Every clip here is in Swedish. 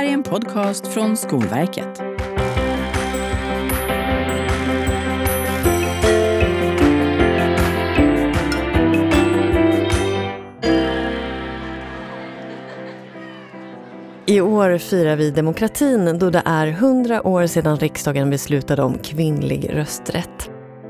här är en podcast från Skolverket. I år firar vi demokratin då det är 100 år sedan riksdagen beslutade om kvinnlig rösträtt.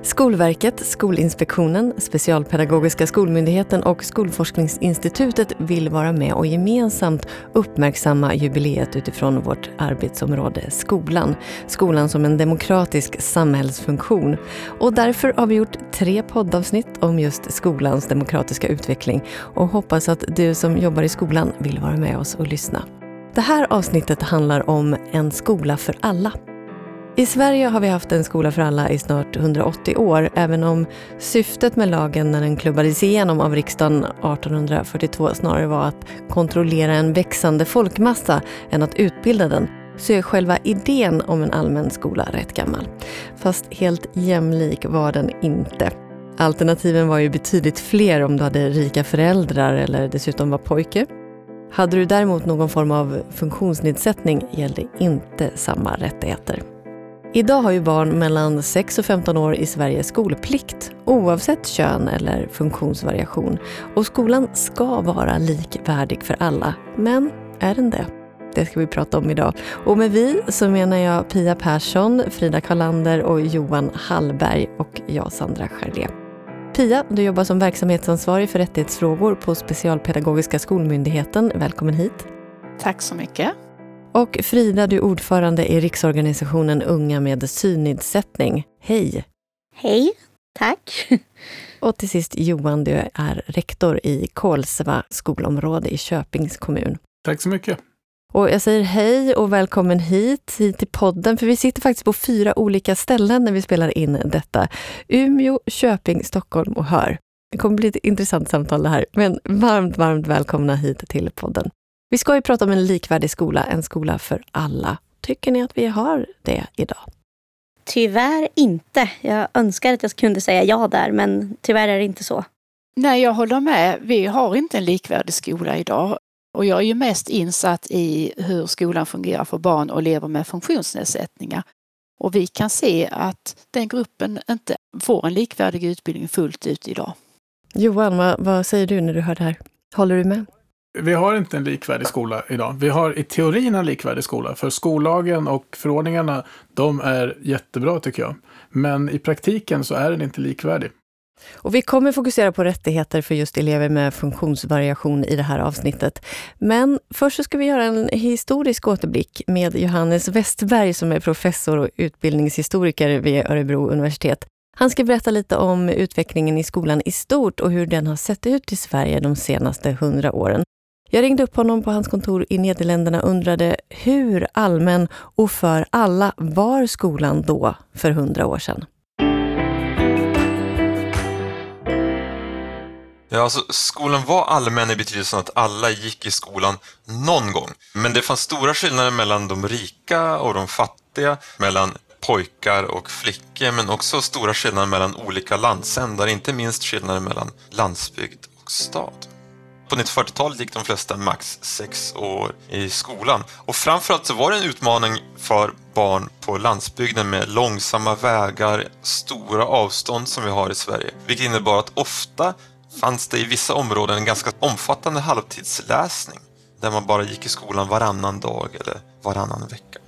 Skolverket, Skolinspektionen, Specialpedagogiska skolmyndigheten och Skolforskningsinstitutet vill vara med och gemensamt uppmärksamma jubileet utifrån vårt arbetsområde skolan. Skolan som en demokratisk samhällsfunktion. Och därför har vi gjort tre poddavsnitt om just skolans demokratiska utveckling och hoppas att du som jobbar i skolan vill vara med oss och lyssna. Det här avsnittet handlar om en skola för alla. I Sverige har vi haft en skola för alla i snart 180 år, även om syftet med lagen när den klubbades igenom av riksdagen 1842 snarare var att kontrollera en växande folkmassa än att utbilda den, så är själva idén om en allmän skola rätt gammal. Fast helt jämlik var den inte. Alternativen var ju betydligt fler om du hade rika föräldrar eller dessutom var pojke. Hade du däremot någon form av funktionsnedsättning gällde inte samma rättigheter. Idag har ju barn mellan 6 och 15 år i Sverige skolplikt oavsett kön eller funktionsvariation. Och skolan ska vara likvärdig för alla. Men är den det? Det ska vi prata om idag. Och med vi så menar jag Pia Persson, Frida Karlander och Johan Hallberg och jag Sandra Charlé. Pia, du jobbar som verksamhetsansvarig för rättighetsfrågor på Specialpedagogiska skolmyndigheten. Välkommen hit. Tack så mycket. Och Frida, du är ordförande i Riksorganisationen Unga med synnedsättning. Hej! Hej, tack! Och till sist Johan, du är rektor i Kolsva skolområde i Köpings kommun. Tack så mycket! Och jag säger hej och välkommen hit, hit till podden, för vi sitter faktiskt på fyra olika ställen när vi spelar in detta. Umeå, Köping, Stockholm och Hör. Det kommer bli ett intressant samtal det här, men varmt, varmt välkomna hit till podden. Vi ska ju prata om en likvärdig skola, en skola för alla. Tycker ni att vi har det idag? Tyvärr inte. Jag önskar att jag kunde säga ja där, men tyvärr är det inte så. Nej, jag håller med. Vi har inte en likvärdig skola idag. Och jag är ju mest insatt i hur skolan fungerar för barn och elever med funktionsnedsättningar. Och vi kan se att den gruppen inte får en likvärdig utbildning fullt ut idag. Johan, vad, vad säger du när du hör det här? Håller du med? Vi har inte en likvärdig skola idag. Vi har i teorin en likvärdig skola. För skollagen och förordningarna, de är jättebra tycker jag. Men i praktiken så är den inte likvärdig. Och vi kommer fokusera på rättigheter för just elever med funktionsvariation i det här avsnittet. Men först så ska vi göra en historisk återblick med Johannes Westberg som är professor och utbildningshistoriker vid Örebro universitet. Han ska berätta lite om utvecklingen i skolan i stort och hur den har sett ut i Sverige de senaste hundra åren. Jag ringde upp honom på hans kontor i Nederländerna och undrade hur allmän och för alla var skolan då, för hundra år sedan? Ja, alltså, skolan var allmän i betydelsen att alla gick i skolan någon gång. Men det fanns stora skillnader mellan de rika och de fattiga, mellan pojkar och flickor, men också stora skillnader mellan olika landsändar, inte minst skillnader mellan landsbygd och stad. På 1940-talet gick de flesta max sex år i skolan. Och framförallt så var det en utmaning för barn på landsbygden med långsamma vägar, stora avstånd som vi har i Sverige. Vilket innebar att ofta fanns det i vissa områden en ganska omfattande halvtidsläsning där man bara gick i skolan varannan dag eller varannan vecka.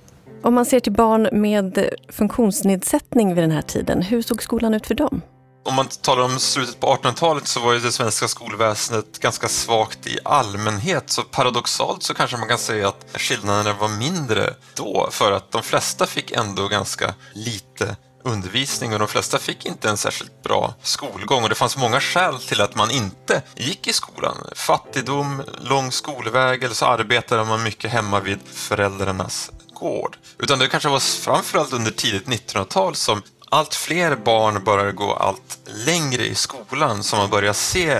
Om man ser till barn med funktionsnedsättning vid den här tiden, hur såg skolan ut för dem? Om man talar om slutet på 1800-talet så var ju det svenska skolväsendet ganska svagt i allmänhet. Så paradoxalt så kanske man kan säga att skillnaderna var mindre då för att de flesta fick ändå ganska lite undervisning och de flesta fick inte en särskilt bra skolgång och det fanns många skäl till att man inte gick i skolan. Fattigdom, lång skolväg eller så arbetade man mycket hemma vid föräldrarnas gård. Utan det kanske var framförallt under tidigt 1900-tal som allt fler barn börjar gå allt längre i skolan så man börjar se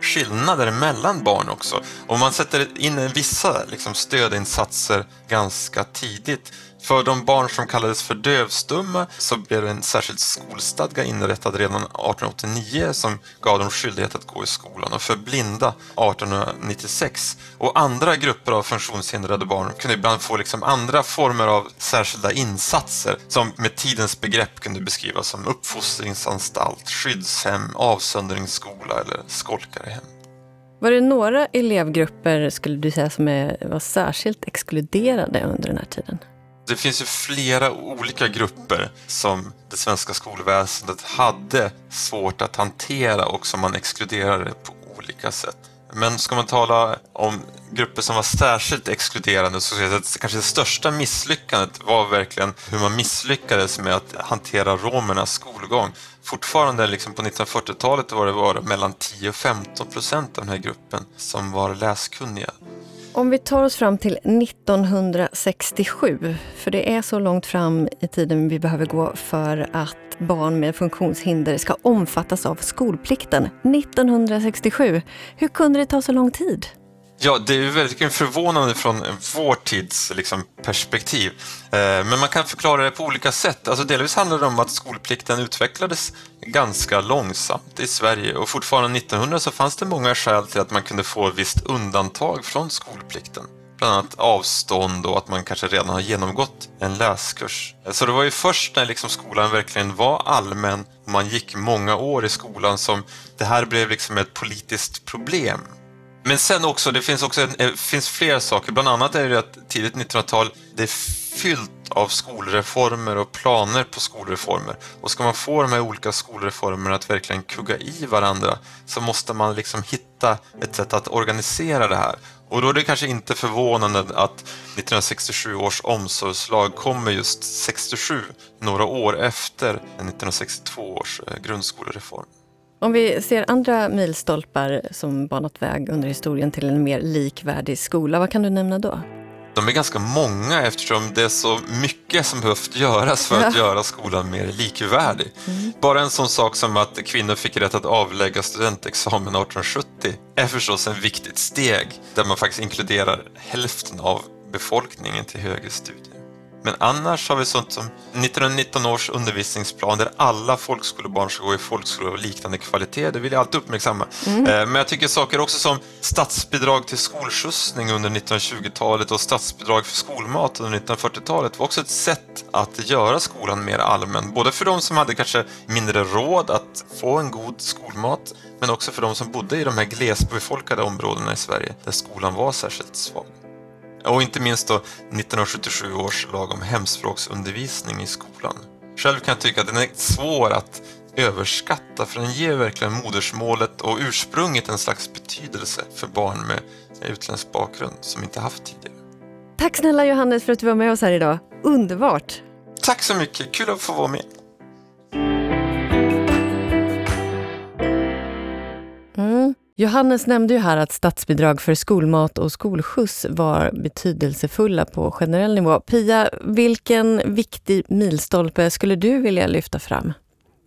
skillnader mellan barn också. Om man sätter in vissa liksom, stödinsatser ganska tidigt. För de barn som kallades för dövstumma så blev en särskild skolstadga inrättad redan 1889 som gav dem skyldighet att gå i skolan och för blinda 1896. Och andra grupper av funktionshindrade barn kunde ibland få liksom andra former av särskilda insatser som med tidens begrepp kunde beskrivas som uppfostringsanstalt, skyddshem, avsöndringsskola eller skolkarehem. Var det några elevgrupper skulle du säga som är, var särskilt exkluderade under den här tiden? Det finns ju flera olika grupper som det svenska skolväsendet hade svårt att hantera och som man exkluderade på olika sätt. Men ska man tala om grupper som var särskilt exkluderande så skulle jag säga att kanske det största misslyckandet var verkligen hur man misslyckades med att hantera romernas skolgång. Fortfarande liksom på 1940-talet var det bara mellan 10 och 15 procent av den här gruppen som var läskunniga. Om vi tar oss fram till 1967, för det är så långt fram i tiden vi behöver gå för att barn med funktionshinder ska omfattas av skolplikten. 1967, hur kunde det ta så lång tid? Ja, det är väldigt förvånande från vår tids liksom, perspektiv. Eh, men man kan förklara det på olika sätt. Alltså, delvis handlar det om att skolplikten utvecklades ganska långsamt i Sverige och fortfarande 1900 så fanns det många skäl till att man kunde få ett visst undantag från skolplikten. Bland annat avstånd och att man kanske redan har genomgått en läskurs. Så det var ju först när liksom skolan verkligen var allmän och man gick många år i skolan som det här blev liksom ett politiskt problem. Men sen också, det finns också en, det finns fler saker. Bland annat är det att tidigt 1900-tal, det är fyllt av skolreformer och planer på skolreformer. Och ska man få de här olika skolreformerna att verkligen kugga i varandra så måste man liksom hitta ett sätt att organisera det här. Och då är det kanske inte förvånande att 1967 års omsorgslag kommer just 67, några år efter 1962 års eh, grundskolereform. Om vi ser andra milstolpar som banat väg under historien till en mer likvärdig skola, vad kan du nämna då? De är ganska många eftersom det är så mycket som behövt göras för att göra skolan mer likvärdig. Mm. Bara en sån sak som att kvinnor fick rätt att avlägga studentexamen 1870 är förstås en viktigt steg där man faktiskt inkluderar hälften av befolkningen till högre studier. Men annars har vi sånt som 1919 års undervisningsplan där alla folkskolebarn ska gå i folkskola av liknande kvalitet. Det vill jag alltid uppmärksamma. Mm. Eh, men jag tycker saker också som statsbidrag till skolskjutsning under 1920-talet och statsbidrag för skolmat under 1940-talet var också ett sätt att göra skolan mer allmän. Både för de som hade kanske mindre råd att få en god skolmat men också för de som bodde i de här glesbefolkade områdena i Sverige där skolan var särskilt svag. Och inte minst då 1977 års lag om hemspråksundervisning i skolan. Själv kan jag tycka att den är svår att överskatta för den ger verkligen modersmålet och ursprunget en slags betydelse för barn med utländsk bakgrund som inte haft tidigare. Tack snälla Johannes för att du var med oss här idag. Underbart! Tack så mycket, kul att få vara med. Johannes nämnde ju här att statsbidrag för skolmat och skolskjuts var betydelsefulla på generell nivå. Pia, vilken viktig milstolpe skulle du vilja lyfta fram?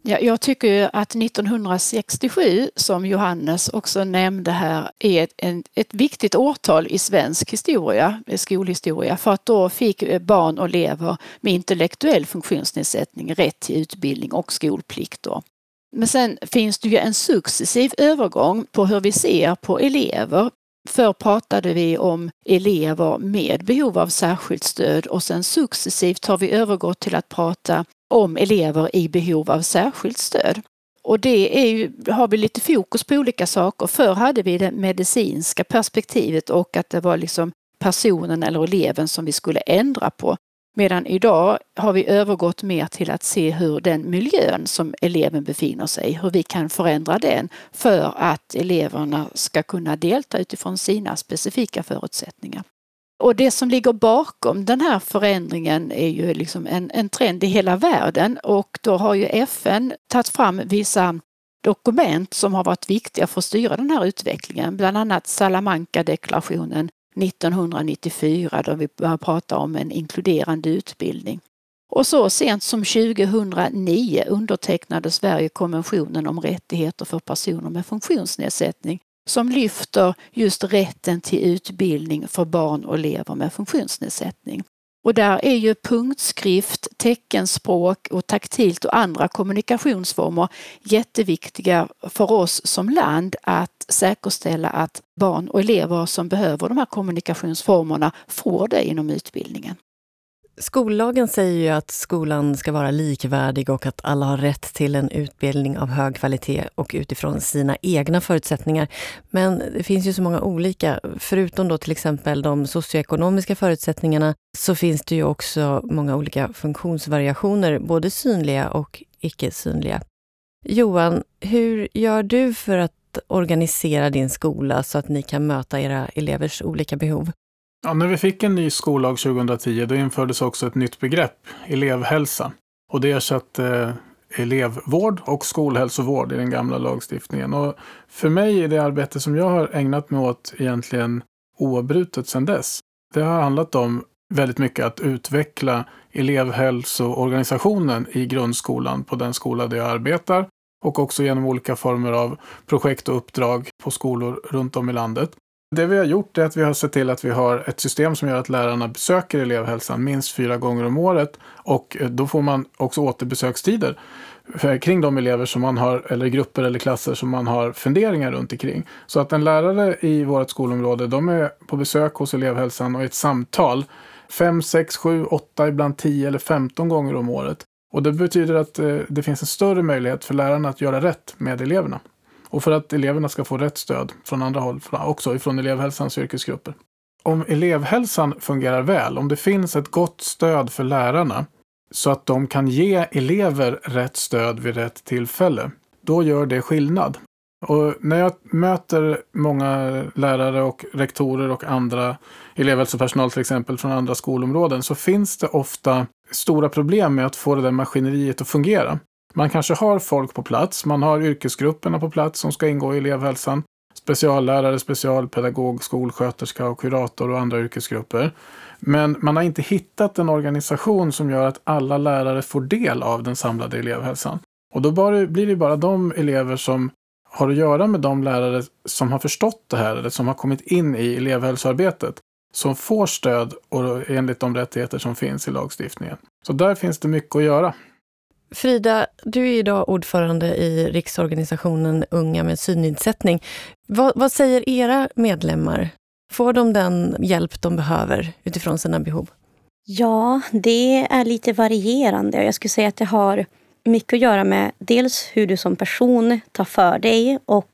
Ja, jag tycker att 1967, som Johannes också nämnde här, är ett, en, ett viktigt årtal i svensk historia, eh, skolhistoria, för att då fick eh, barn och elever med intellektuell funktionsnedsättning rätt till utbildning och skolplikt. Då. Men sen finns det ju en successiv övergång på hur vi ser på elever. Förr pratade vi om elever med behov av särskilt stöd och sen successivt har vi övergått till att prata om elever i behov av särskilt stöd. Och det är ju, har vi lite fokus på olika saker. Förr hade vi det medicinska perspektivet och att det var liksom personen eller eleven som vi skulle ändra på. Medan idag har vi övergått mer till att se hur den miljön som eleven befinner sig i, hur vi kan förändra den för att eleverna ska kunna delta utifrån sina specifika förutsättningar. Och det som ligger bakom den här förändringen är ju liksom en, en trend i hela världen och då har ju FN tagit fram vissa dokument som har varit viktiga för att styra den här utvecklingen, bland annat Salamanca-deklarationen 1994 då vi började prata om en inkluderande utbildning. Och så sent som 2009 undertecknade Sverige konventionen om rättigheter för personer med funktionsnedsättning som lyfter just rätten till utbildning för barn och elever med funktionsnedsättning. Och där är ju punktskrift, teckenspråk och taktilt och andra kommunikationsformer jätteviktiga för oss som land att säkerställa att barn och elever som behöver de här kommunikationsformerna får det inom utbildningen. Skollagen säger ju att skolan ska vara likvärdig och att alla har rätt till en utbildning av hög kvalitet och utifrån sina egna förutsättningar. Men det finns ju så många olika. Förutom då till exempel de socioekonomiska förutsättningarna så finns det ju också många olika funktionsvariationer, både synliga och icke synliga. Johan, hur gör du för att organisera din skola så att ni kan möta era elevers olika behov? Ja, när vi fick en ny skollag 2010 då infördes också ett nytt begrepp, elevhälsa. Och det ersatte eh, elevvård och skolhälsovård i den gamla lagstiftningen. Och för mig är det arbete som jag har ägnat mig åt egentligen oavbrutet sedan dess. Det har handlat om väldigt mycket att utveckla elevhälsoorganisationen i grundskolan på den skola där jag arbetar och också genom olika former av projekt och uppdrag på skolor runt om i landet. Det vi har gjort är att vi har sett till att vi har ett system som gör att lärarna besöker elevhälsan minst fyra gånger om året och eh, då får man också återbesökstider kring de elever som man har, eller grupper eller klasser som man har funderingar runt omkring. Så att en lärare i vårt skolområde, de är på besök hos elevhälsan och i ett samtal fem, sex, sju, åtta, ibland tio eller femton gånger om året. Och det betyder att eh, det finns en större möjlighet för lärarna att göra rätt med eleverna. Och för att eleverna ska få rätt stöd från andra håll, också ifrån elevhälsans yrkesgrupper. Om elevhälsan fungerar väl, om det finns ett gott stöd för lärarna så att de kan ge elever rätt stöd vid rätt tillfälle, då gör det skillnad. Och när jag möter många lärare och rektorer och andra elevhälsopersonal till exempel från andra skolområden så finns det ofta stora problem med att få det där maskineriet att fungera. Man kanske har folk på plats, man har yrkesgrupperna på plats som ska ingå i elevhälsan. Speciallärare, specialpedagog, skolsköterska och kurator och andra yrkesgrupper. Men man har inte hittat en organisation som gör att alla lärare får del av den samlade elevhälsan. Och då blir det bara de elever som har att göra med de lärare som har förstått det här eller som har kommit in i elevhälsoarbetet som får stöd och enligt de rättigheter som finns i lagstiftningen. Så där finns det mycket att göra. Frida, du är idag ordförande i riksorganisationen Unga med synnedsättning. Vad, vad säger era medlemmar? Får de den hjälp de behöver utifrån sina behov? Ja, det är lite varierande. Jag skulle säga att det har mycket att göra med dels hur du som person tar för dig och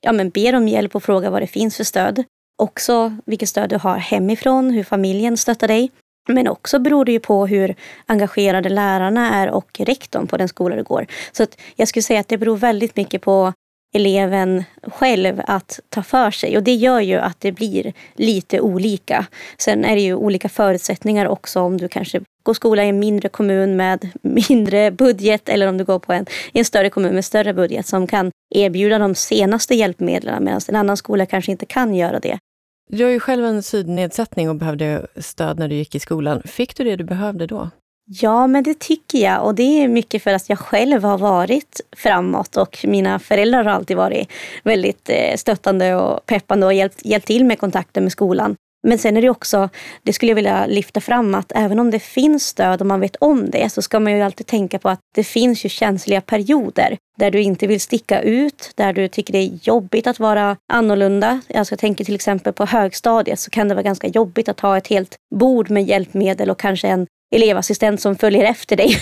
ja, men ber om hjälp och frågar vad det finns för stöd. Också vilket stöd du har hemifrån, hur familjen stöttar dig. Men också beror det ju på hur engagerade lärarna är och rektorn på den skola du går. Så att jag skulle säga att det beror väldigt mycket på eleven själv att ta för sig och det gör ju att det blir lite olika. Sen är det ju olika förutsättningar också om du kanske går skola i en mindre kommun med mindre budget eller om du går på en, en större kommun med större budget som kan erbjuda de senaste hjälpmedlen medan en annan skola kanske inte kan göra det. Du har ju själv en synnedsättning och behövde stöd när du gick i skolan. Fick du det du behövde då? Ja, men det tycker jag. Och det är mycket för att jag själv har varit framåt och mina föräldrar har alltid varit väldigt eh, stöttande och peppande och hjälpt, hjälpt till med kontakten med skolan. Men sen är det också, det skulle jag vilja lyfta fram, att även om det finns stöd och man vet om det så ska man ju alltid tänka på att det finns ju känsliga perioder där du inte vill sticka ut, där du tycker det är jobbigt att vara annorlunda. Alltså jag tänker till exempel på högstadiet så kan det vara ganska jobbigt att ha ett helt bord med hjälpmedel och kanske en elevassistent som följer efter dig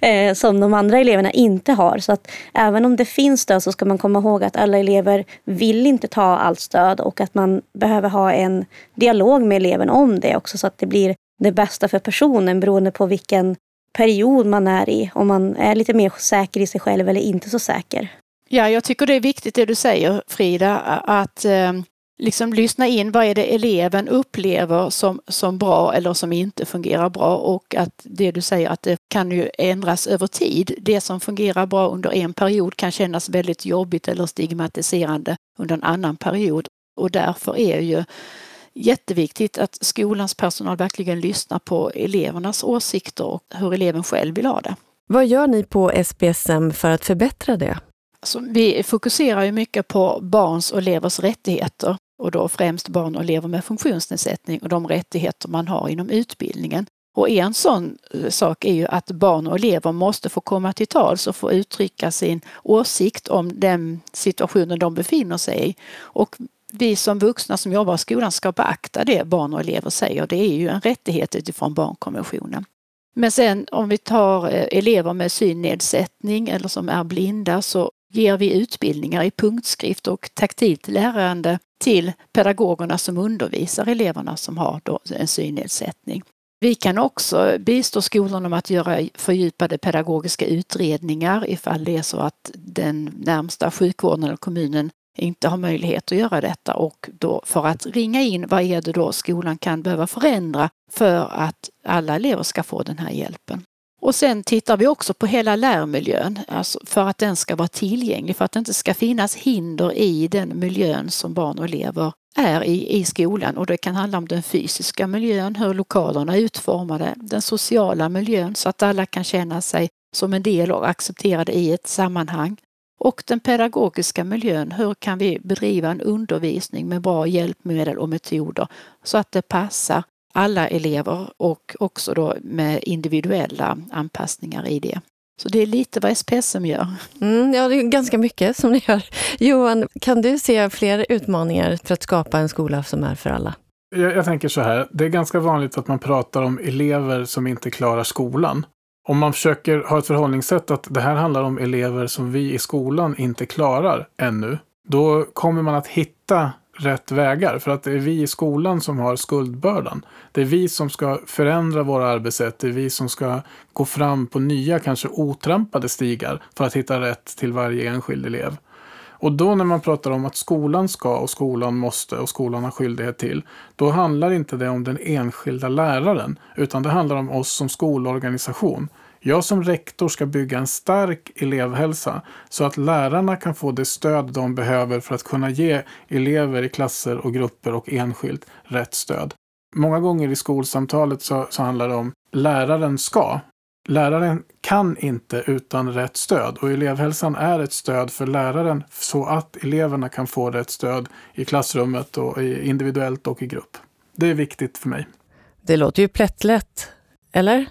eh, som de andra eleverna inte har. Så att även om det finns stöd så ska man komma ihåg att alla elever vill inte ta allt stöd och att man behöver ha en dialog med eleven om det också så att det blir det bästa för personen beroende på vilken period man är i. Om man är lite mer säker i sig själv eller inte så säker. Ja, jag tycker det är viktigt det du säger Frida, att eh, liksom lyssna in vad är det eleven upplever som, som bra eller som inte fungerar bra och att det du säger att det kan ju ändras över tid. Det som fungerar bra under en period kan kännas väldigt jobbigt eller stigmatiserande under en annan period och därför är ju jätteviktigt att skolans personal verkligen lyssnar på elevernas åsikter och hur eleven själv vill ha det. Vad gör ni på SPSM för att förbättra det? Alltså, vi fokuserar ju mycket på barns och elevers rättigheter och då främst barn och elever med funktionsnedsättning och de rättigheter man har inom utbildningen. Och en sån eh, sak är ju att barn och elever måste få komma till tals och få uttrycka sin åsikt om den situationen de befinner sig i. Och vi som vuxna som jobbar i skolan ska beakta det barn och elever säger. Det är ju en rättighet utifrån barnkonventionen. Men sen om vi tar eh, elever med synnedsättning eller som är blinda så ger vi utbildningar i punktskrift och taktilt lärande till pedagogerna som undervisar eleverna som har en synnedsättning. Vi kan också bistå skolorna med att göra fördjupade pedagogiska utredningar ifall det är så att den närmsta sjukvården eller kommunen inte har möjlighet att göra detta och då för att ringa in vad är det då skolan kan behöva förändra för att alla elever ska få den här hjälpen. Och sen tittar vi också på hela lärmiljön, alltså för att den ska vara tillgänglig, för att det inte ska finnas hinder i den miljön som barn och elever är i, i skolan. Och det kan handla om den fysiska miljön, hur lokalerna är utformade, den sociala miljön så att alla kan känna sig som en del och accepterade i ett sammanhang. Och den pedagogiska miljön, hur kan vi bedriva en undervisning med bra hjälpmedel och metoder så att det passar alla elever och också då med individuella anpassningar i det. Så det är lite vad SPSM gör. Mm, ja, det är ganska mycket som ni gör. Johan, kan du se fler utmaningar för att skapa en skola som är för alla? Jag, jag tänker så här, det är ganska vanligt att man pratar om elever som inte klarar skolan. Om man försöker ha ett förhållningssätt att det här handlar om elever som vi i skolan inte klarar ännu, då kommer man att hitta rätt vägar. För att det är vi i skolan som har skuldbördan. Det är vi som ska förändra våra arbetssätt. Det är vi som ska gå fram på nya, kanske otrampade stigar för att hitta rätt till varje enskild elev. Och då när man pratar om att skolan ska och skolan måste och skolan har skyldighet till, då handlar inte det om den enskilda läraren, utan det handlar om oss som skolorganisation. Jag som rektor ska bygga en stark elevhälsa så att lärarna kan få det stöd de behöver för att kunna ge elever i klasser och grupper och enskilt rätt stöd. Många gånger i skolsamtalet så, så handlar det om läraren ska. Läraren kan inte utan rätt stöd och elevhälsan är ett stöd för läraren så att eleverna kan få rätt stöd i klassrummet och individuellt och i grupp. Det är viktigt för mig. Det låter ju plättlätt, eller?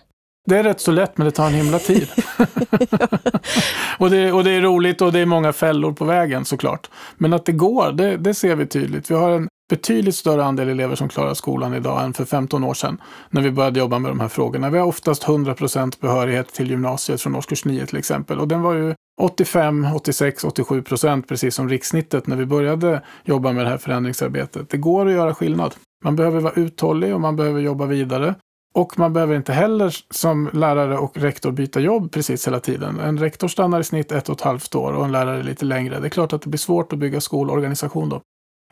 Det är rätt så lätt, men det tar en himla tid. och, det, och det är roligt och det är många fällor på vägen såklart. Men att det går, det, det ser vi tydligt. Vi har en betydligt större andel elever som klarar skolan idag än för 15 år sedan när vi började jobba med de här frågorna. Vi har oftast 100 procent behörighet till gymnasiet från årskurs 9 till exempel. Och den var ju 85, 86, 87 procent precis som rikssnittet när vi började jobba med det här förändringsarbetet. Det går att göra skillnad. Man behöver vara uthållig och man behöver jobba vidare. Och man behöver inte heller som lärare och rektor byta jobb precis hela tiden. En rektor stannar i snitt ett och ett halvt år och en lärare lite längre. Det är klart att det blir svårt att bygga skolorganisation då.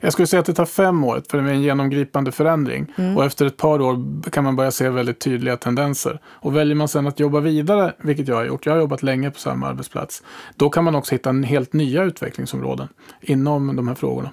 Jag skulle säga att det tar fem år för det är en genomgripande förändring. Mm. Och efter ett par år kan man börja se väldigt tydliga tendenser. Och väljer man sedan att jobba vidare, vilket jag har gjort, jag har jobbat länge på samma arbetsplats, då kan man också hitta en helt nya utvecklingsområden inom de här frågorna.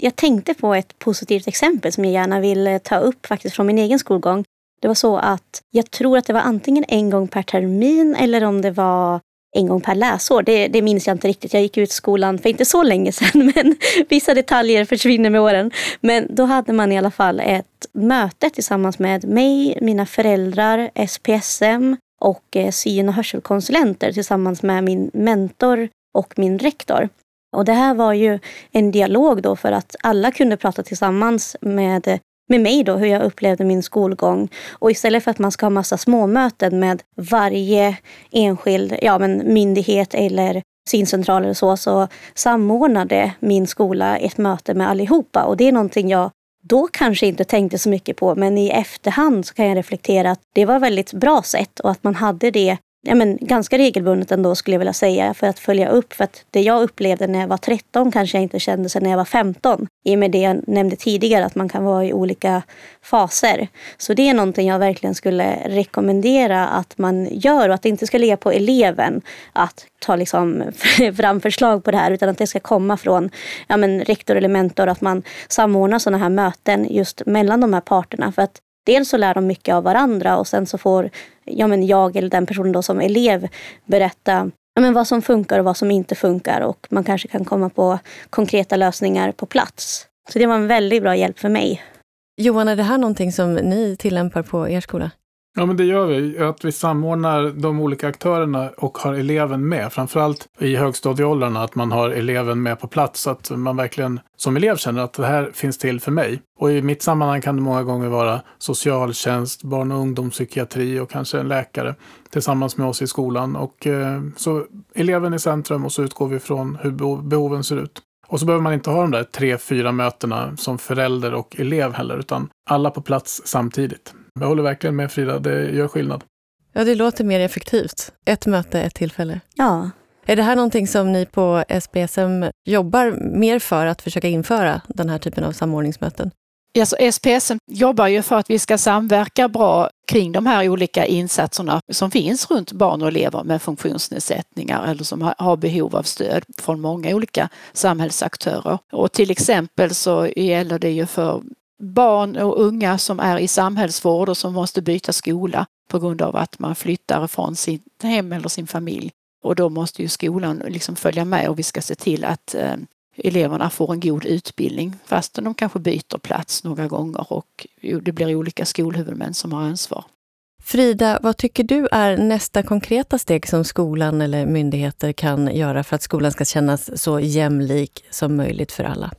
Jag tänkte på ett positivt exempel som jag gärna vill eh, ta upp faktiskt från min egen skolgång. Det var så att jag tror att det var antingen en gång per termin eller om det var en gång per läsår. Det, det minns jag inte riktigt. Jag gick ut skolan för inte så länge sedan men vissa detaljer försvinner med åren. Men då hade man i alla fall ett möte tillsammans med mig, mina föräldrar, SPSM och eh, syn och hörselkonsulenter tillsammans med min mentor och min rektor. Och det här var ju en dialog då för att alla kunde prata tillsammans med, med mig då hur jag upplevde min skolgång. Och istället för att man ska ha massa småmöten med varje enskild ja, men myndighet eller syncentral eller så, så samordnade min skola ett möte med allihopa. Och det är någonting jag då kanske inte tänkte så mycket på, men i efterhand så kan jag reflektera att det var ett väldigt bra sätt och att man hade det ja, men, ganska regelbundet ändå skulle jag vilja säga för att följa upp. För att det jag upplevde när jag var 13 kanske jag inte kände sen när jag var 15. I och med det jag nämnde tidigare att man kan vara i olika faser. Så det är någonting jag verkligen skulle rekommendera att man gör och att det inte ska ligga på eleven att ta liksom fram förslag på det här utan att det ska komma från ja, men, rektor eller mentor. Att man samordnar sådana här möten just mellan de här parterna. För att dels så lär de mycket av varandra och sen så får ja, men jag eller den personen då som elev berätta ja, men vad som funkar och vad som inte funkar och man kanske kan komma på konkreta lösningar på plats. Så det var en väldigt bra hjälp för mig. Johan, är det här någonting som ni tillämpar på er skola? Ja, men det gör vi. Att vi samordnar de olika aktörerna och har eleven med. Framförallt i högstadieåldrarna, att man har eleven med på plats. Så att man verkligen som elev känner att det här finns till för mig. Och i mitt sammanhang kan det många gånger vara socialtjänst, barn och ungdomspsykiatri och kanske en läkare tillsammans med oss i skolan. Och eh, så eleven i centrum och så utgår vi från hur behoven ser ut. Och så behöver man inte ha de där tre, fyra mötena som förälder och elev heller, utan alla på plats samtidigt. Jag håller verkligen med Frida, det gör skillnad. Ja, det låter mer effektivt. Ett möte, ett tillfälle. Ja. Är det här någonting som ni på SPSM jobbar mer för att försöka införa den här typen av samordningsmöten? Alltså SPSM jobbar ju för att vi ska samverka bra kring de här olika insatserna som finns runt barn och elever med funktionsnedsättningar eller som har behov av stöd från många olika samhällsaktörer. Och till exempel så gäller det ju för barn och unga som är i samhällsvård och som måste byta skola på grund av att man flyttar från sitt hem eller sin familj. Och då måste ju skolan liksom följa med och vi ska se till att eh, eleverna får en god utbildning fastän de kanske byter plats några gånger och det blir olika skolhuvudmän som har ansvar. Frida, vad tycker du är nästa konkreta steg som skolan eller myndigheter kan göra för att skolan ska kännas så jämlik som möjligt för alla?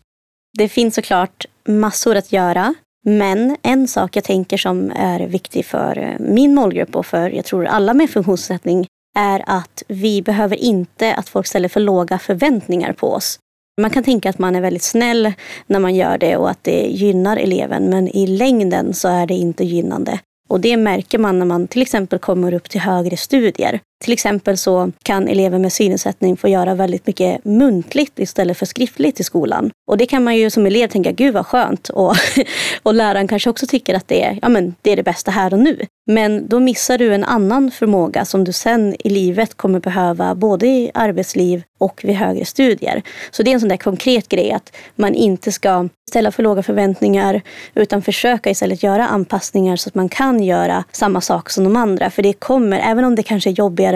Det finns såklart massor att göra. Men en sak jag tänker som är viktig för eh, min målgrupp och för jag tror alla med funktionsnedsättning är att vi behöver inte att folk ställer för låga förväntningar på oss. Man kan tänka att man är väldigt snäll när man gör det och att det gynnar eleven men i längden så är det inte gynnande. Och det märker man när man till exempel kommer upp till högre studier. Till exempel så kan elever med synnedsättning få göra väldigt mycket muntligt istället för skriftligt i skolan. Och det kan man ju som elev tänka, gud vad skönt. Och, och läraren kanske också tycker att det är, ja, men det är det bästa här och nu. Men då missar du en annan förmåga som du sen i livet kommer behöva både i arbetsliv och vid högre studier. Så det är en sån där konkret grej att man inte ska ställa för låga förväntningar utan försöka istället göra anpassningar så att man kan göra samma sak som de andra. För det kommer, även om det kanske är jobbigare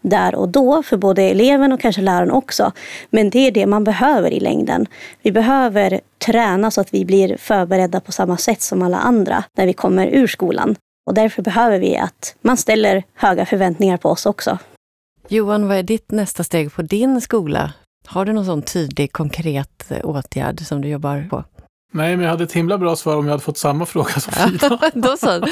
där och då för både eleven och kanske läraren också. Men det är det man behöver i längden. Vi behöver träna så att vi blir förberedda på samma sätt som alla andra när vi kommer ur skolan. Och därför behöver vi att man ställer höga förväntningar på oss också. Johan, vad är ditt nästa steg på din skola? Har du någon sån tydlig, konkret eh, åtgärd som du jobbar på? Nej, men jag hade ett himla bra svar om jag hade fått samma fråga som Frida. Då så.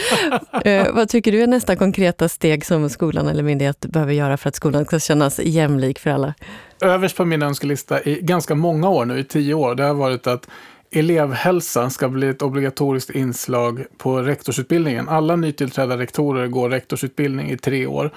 Eh, vad tycker du är nästa konkreta steg som skolan eller myndighet behöver göra för att skolan ska kännas jämlik för alla? Överst på min önskelista i ganska många år nu, i tio år, det har varit att elevhälsa ska bli ett obligatoriskt inslag på rektorsutbildningen. Alla nytillträdda rektorer går rektorsutbildning i tre år.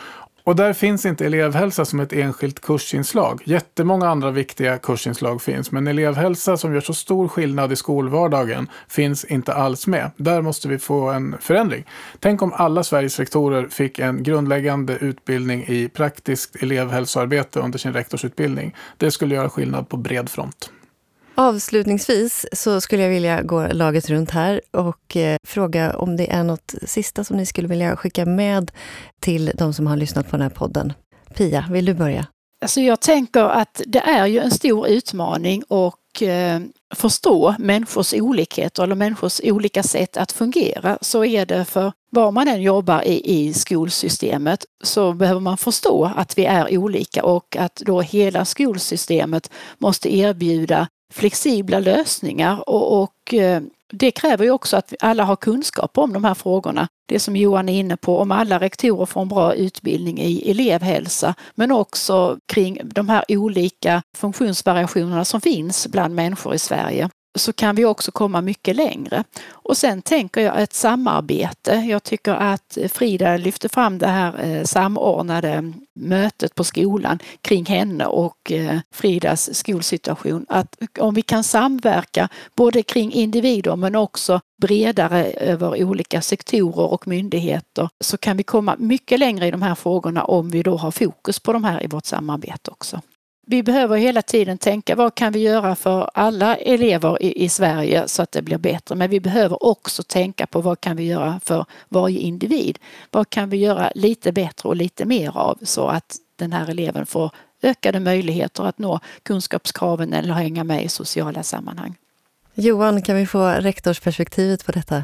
Och där finns inte elevhälsa som ett enskilt kursinslag. Jättemånga andra viktiga kursinslag finns, men elevhälsa som gör så stor skillnad i skolvardagen finns inte alls med. Där måste vi få en förändring. Tänk om alla Sveriges rektorer fick en grundläggande utbildning i praktiskt elevhälsoarbete under sin rektorsutbildning. Det skulle göra skillnad på bred front. Avslutningsvis så skulle jag vilja gå laget runt här och eh, fråga om det är något sista som ni skulle vilja skicka med till de som har lyssnat på den här podden. Pia, vill du börja? Alltså jag tänker att det är ju en stor utmaning och eh, förstå människors olikheter eller människors olika sätt att fungera. Så är det för var man än jobbar i, i skolsystemet så behöver man förstå att vi är olika och att då hela skolsystemet måste erbjuda flexibla lösningar och, och eh, det kräver ju också att alla har kunskap om de här frågorna. Det som Johan är inne på, om alla rektorer får en bra utbildning i elevhälsa, men också kring de här olika funktionsvariationerna som finns bland människor i Sverige så kan vi också komma mycket längre. Och sen tänker jag ett samarbete. Jag tycker att Frida lyfte fram det här eh, samordnade mötet på skolan kring henne och eh, Fridas skolsituation. Att om vi kan samverka både kring individer men också bredare över olika sektorer och myndigheter så kan vi komma mycket längre i de här frågorna om vi då har fokus på de här i vårt samarbete också vi behöver hela tiden tänka vad kan vi göra för alla elever i, i, Sverige så att det blir bättre. Men vi behöver också tänka på vad kan vi göra för varje individ. Vad kan vi göra lite bättre och lite mer av så att den här eleven får ökade möjligheter att nå kunskapskraven eller hänga med i sociala sammanhang. Johan, kan vi få rektorsperspektivet på detta?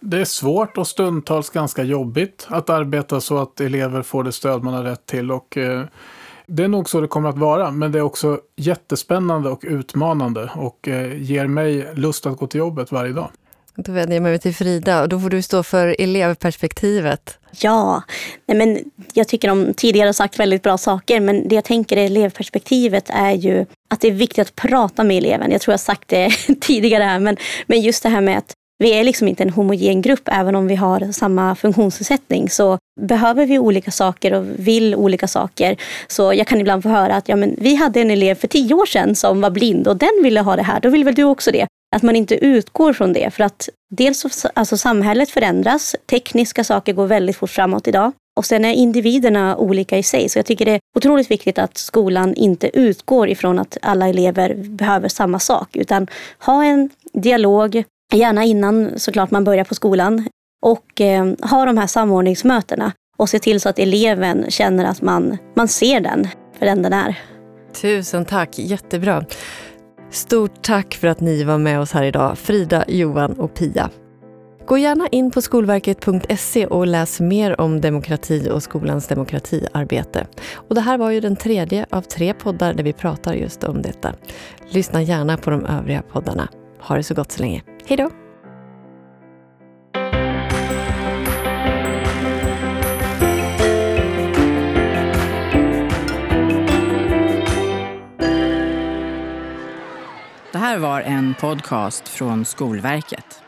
Det är svårt och stundtals ganska jobbigt att arbeta så att elever får det stöd man har rätt till. Och, eh, det är nog så det kommer att vara, men det är också jättespännande och utmanande och eh, ger mig lust att gå till jobbet varje dag. Då vänder jag mig till Frida och då får du stå för elevperspektivet. Ja, nej men jag tycker de tidigare har sagt väldigt bra saker men det jag tänker är elevperspektivet är ju att det är viktigt att prata med eleven. Jag tror jag har sagt det tidigare här men, men just det här med att vi är liksom inte en homogen grupp även om vi har samma funktionsnedsättning så behöver vi olika saker och vill olika saker. Så jag kan ibland få höra att ja, men vi hade en elev för tio år sedan som var blind och den ville ha det här, då vill väl du också det? Att man inte utgår från det. För att dels alltså samhället förändras, tekniska saker går väldigt fort framåt idag. Och sen är individerna olika i sig. Så jag tycker det är otroligt viktigt att skolan inte utgår ifrån att alla elever behöver samma sak. Utan ha en dialog, gärna innan såklart man börjar på skolan. Och eh, ha de här samordningsmötena. Och se till så att eleven känner att man, man ser den för den den är. Tusen tack, jättebra. Stort tack för att ni var med oss här idag, Frida, Johan och Pia. Gå gärna in på skolverket.se och läs mer om demokrati och skolans demokratiarbete. Och det här var ju den tredje av tre poddar där vi pratar just om detta. Lyssna gärna på de övriga poddarna. Ha det så gott så länge. Hej då! Det här var en podcast från Skolverket.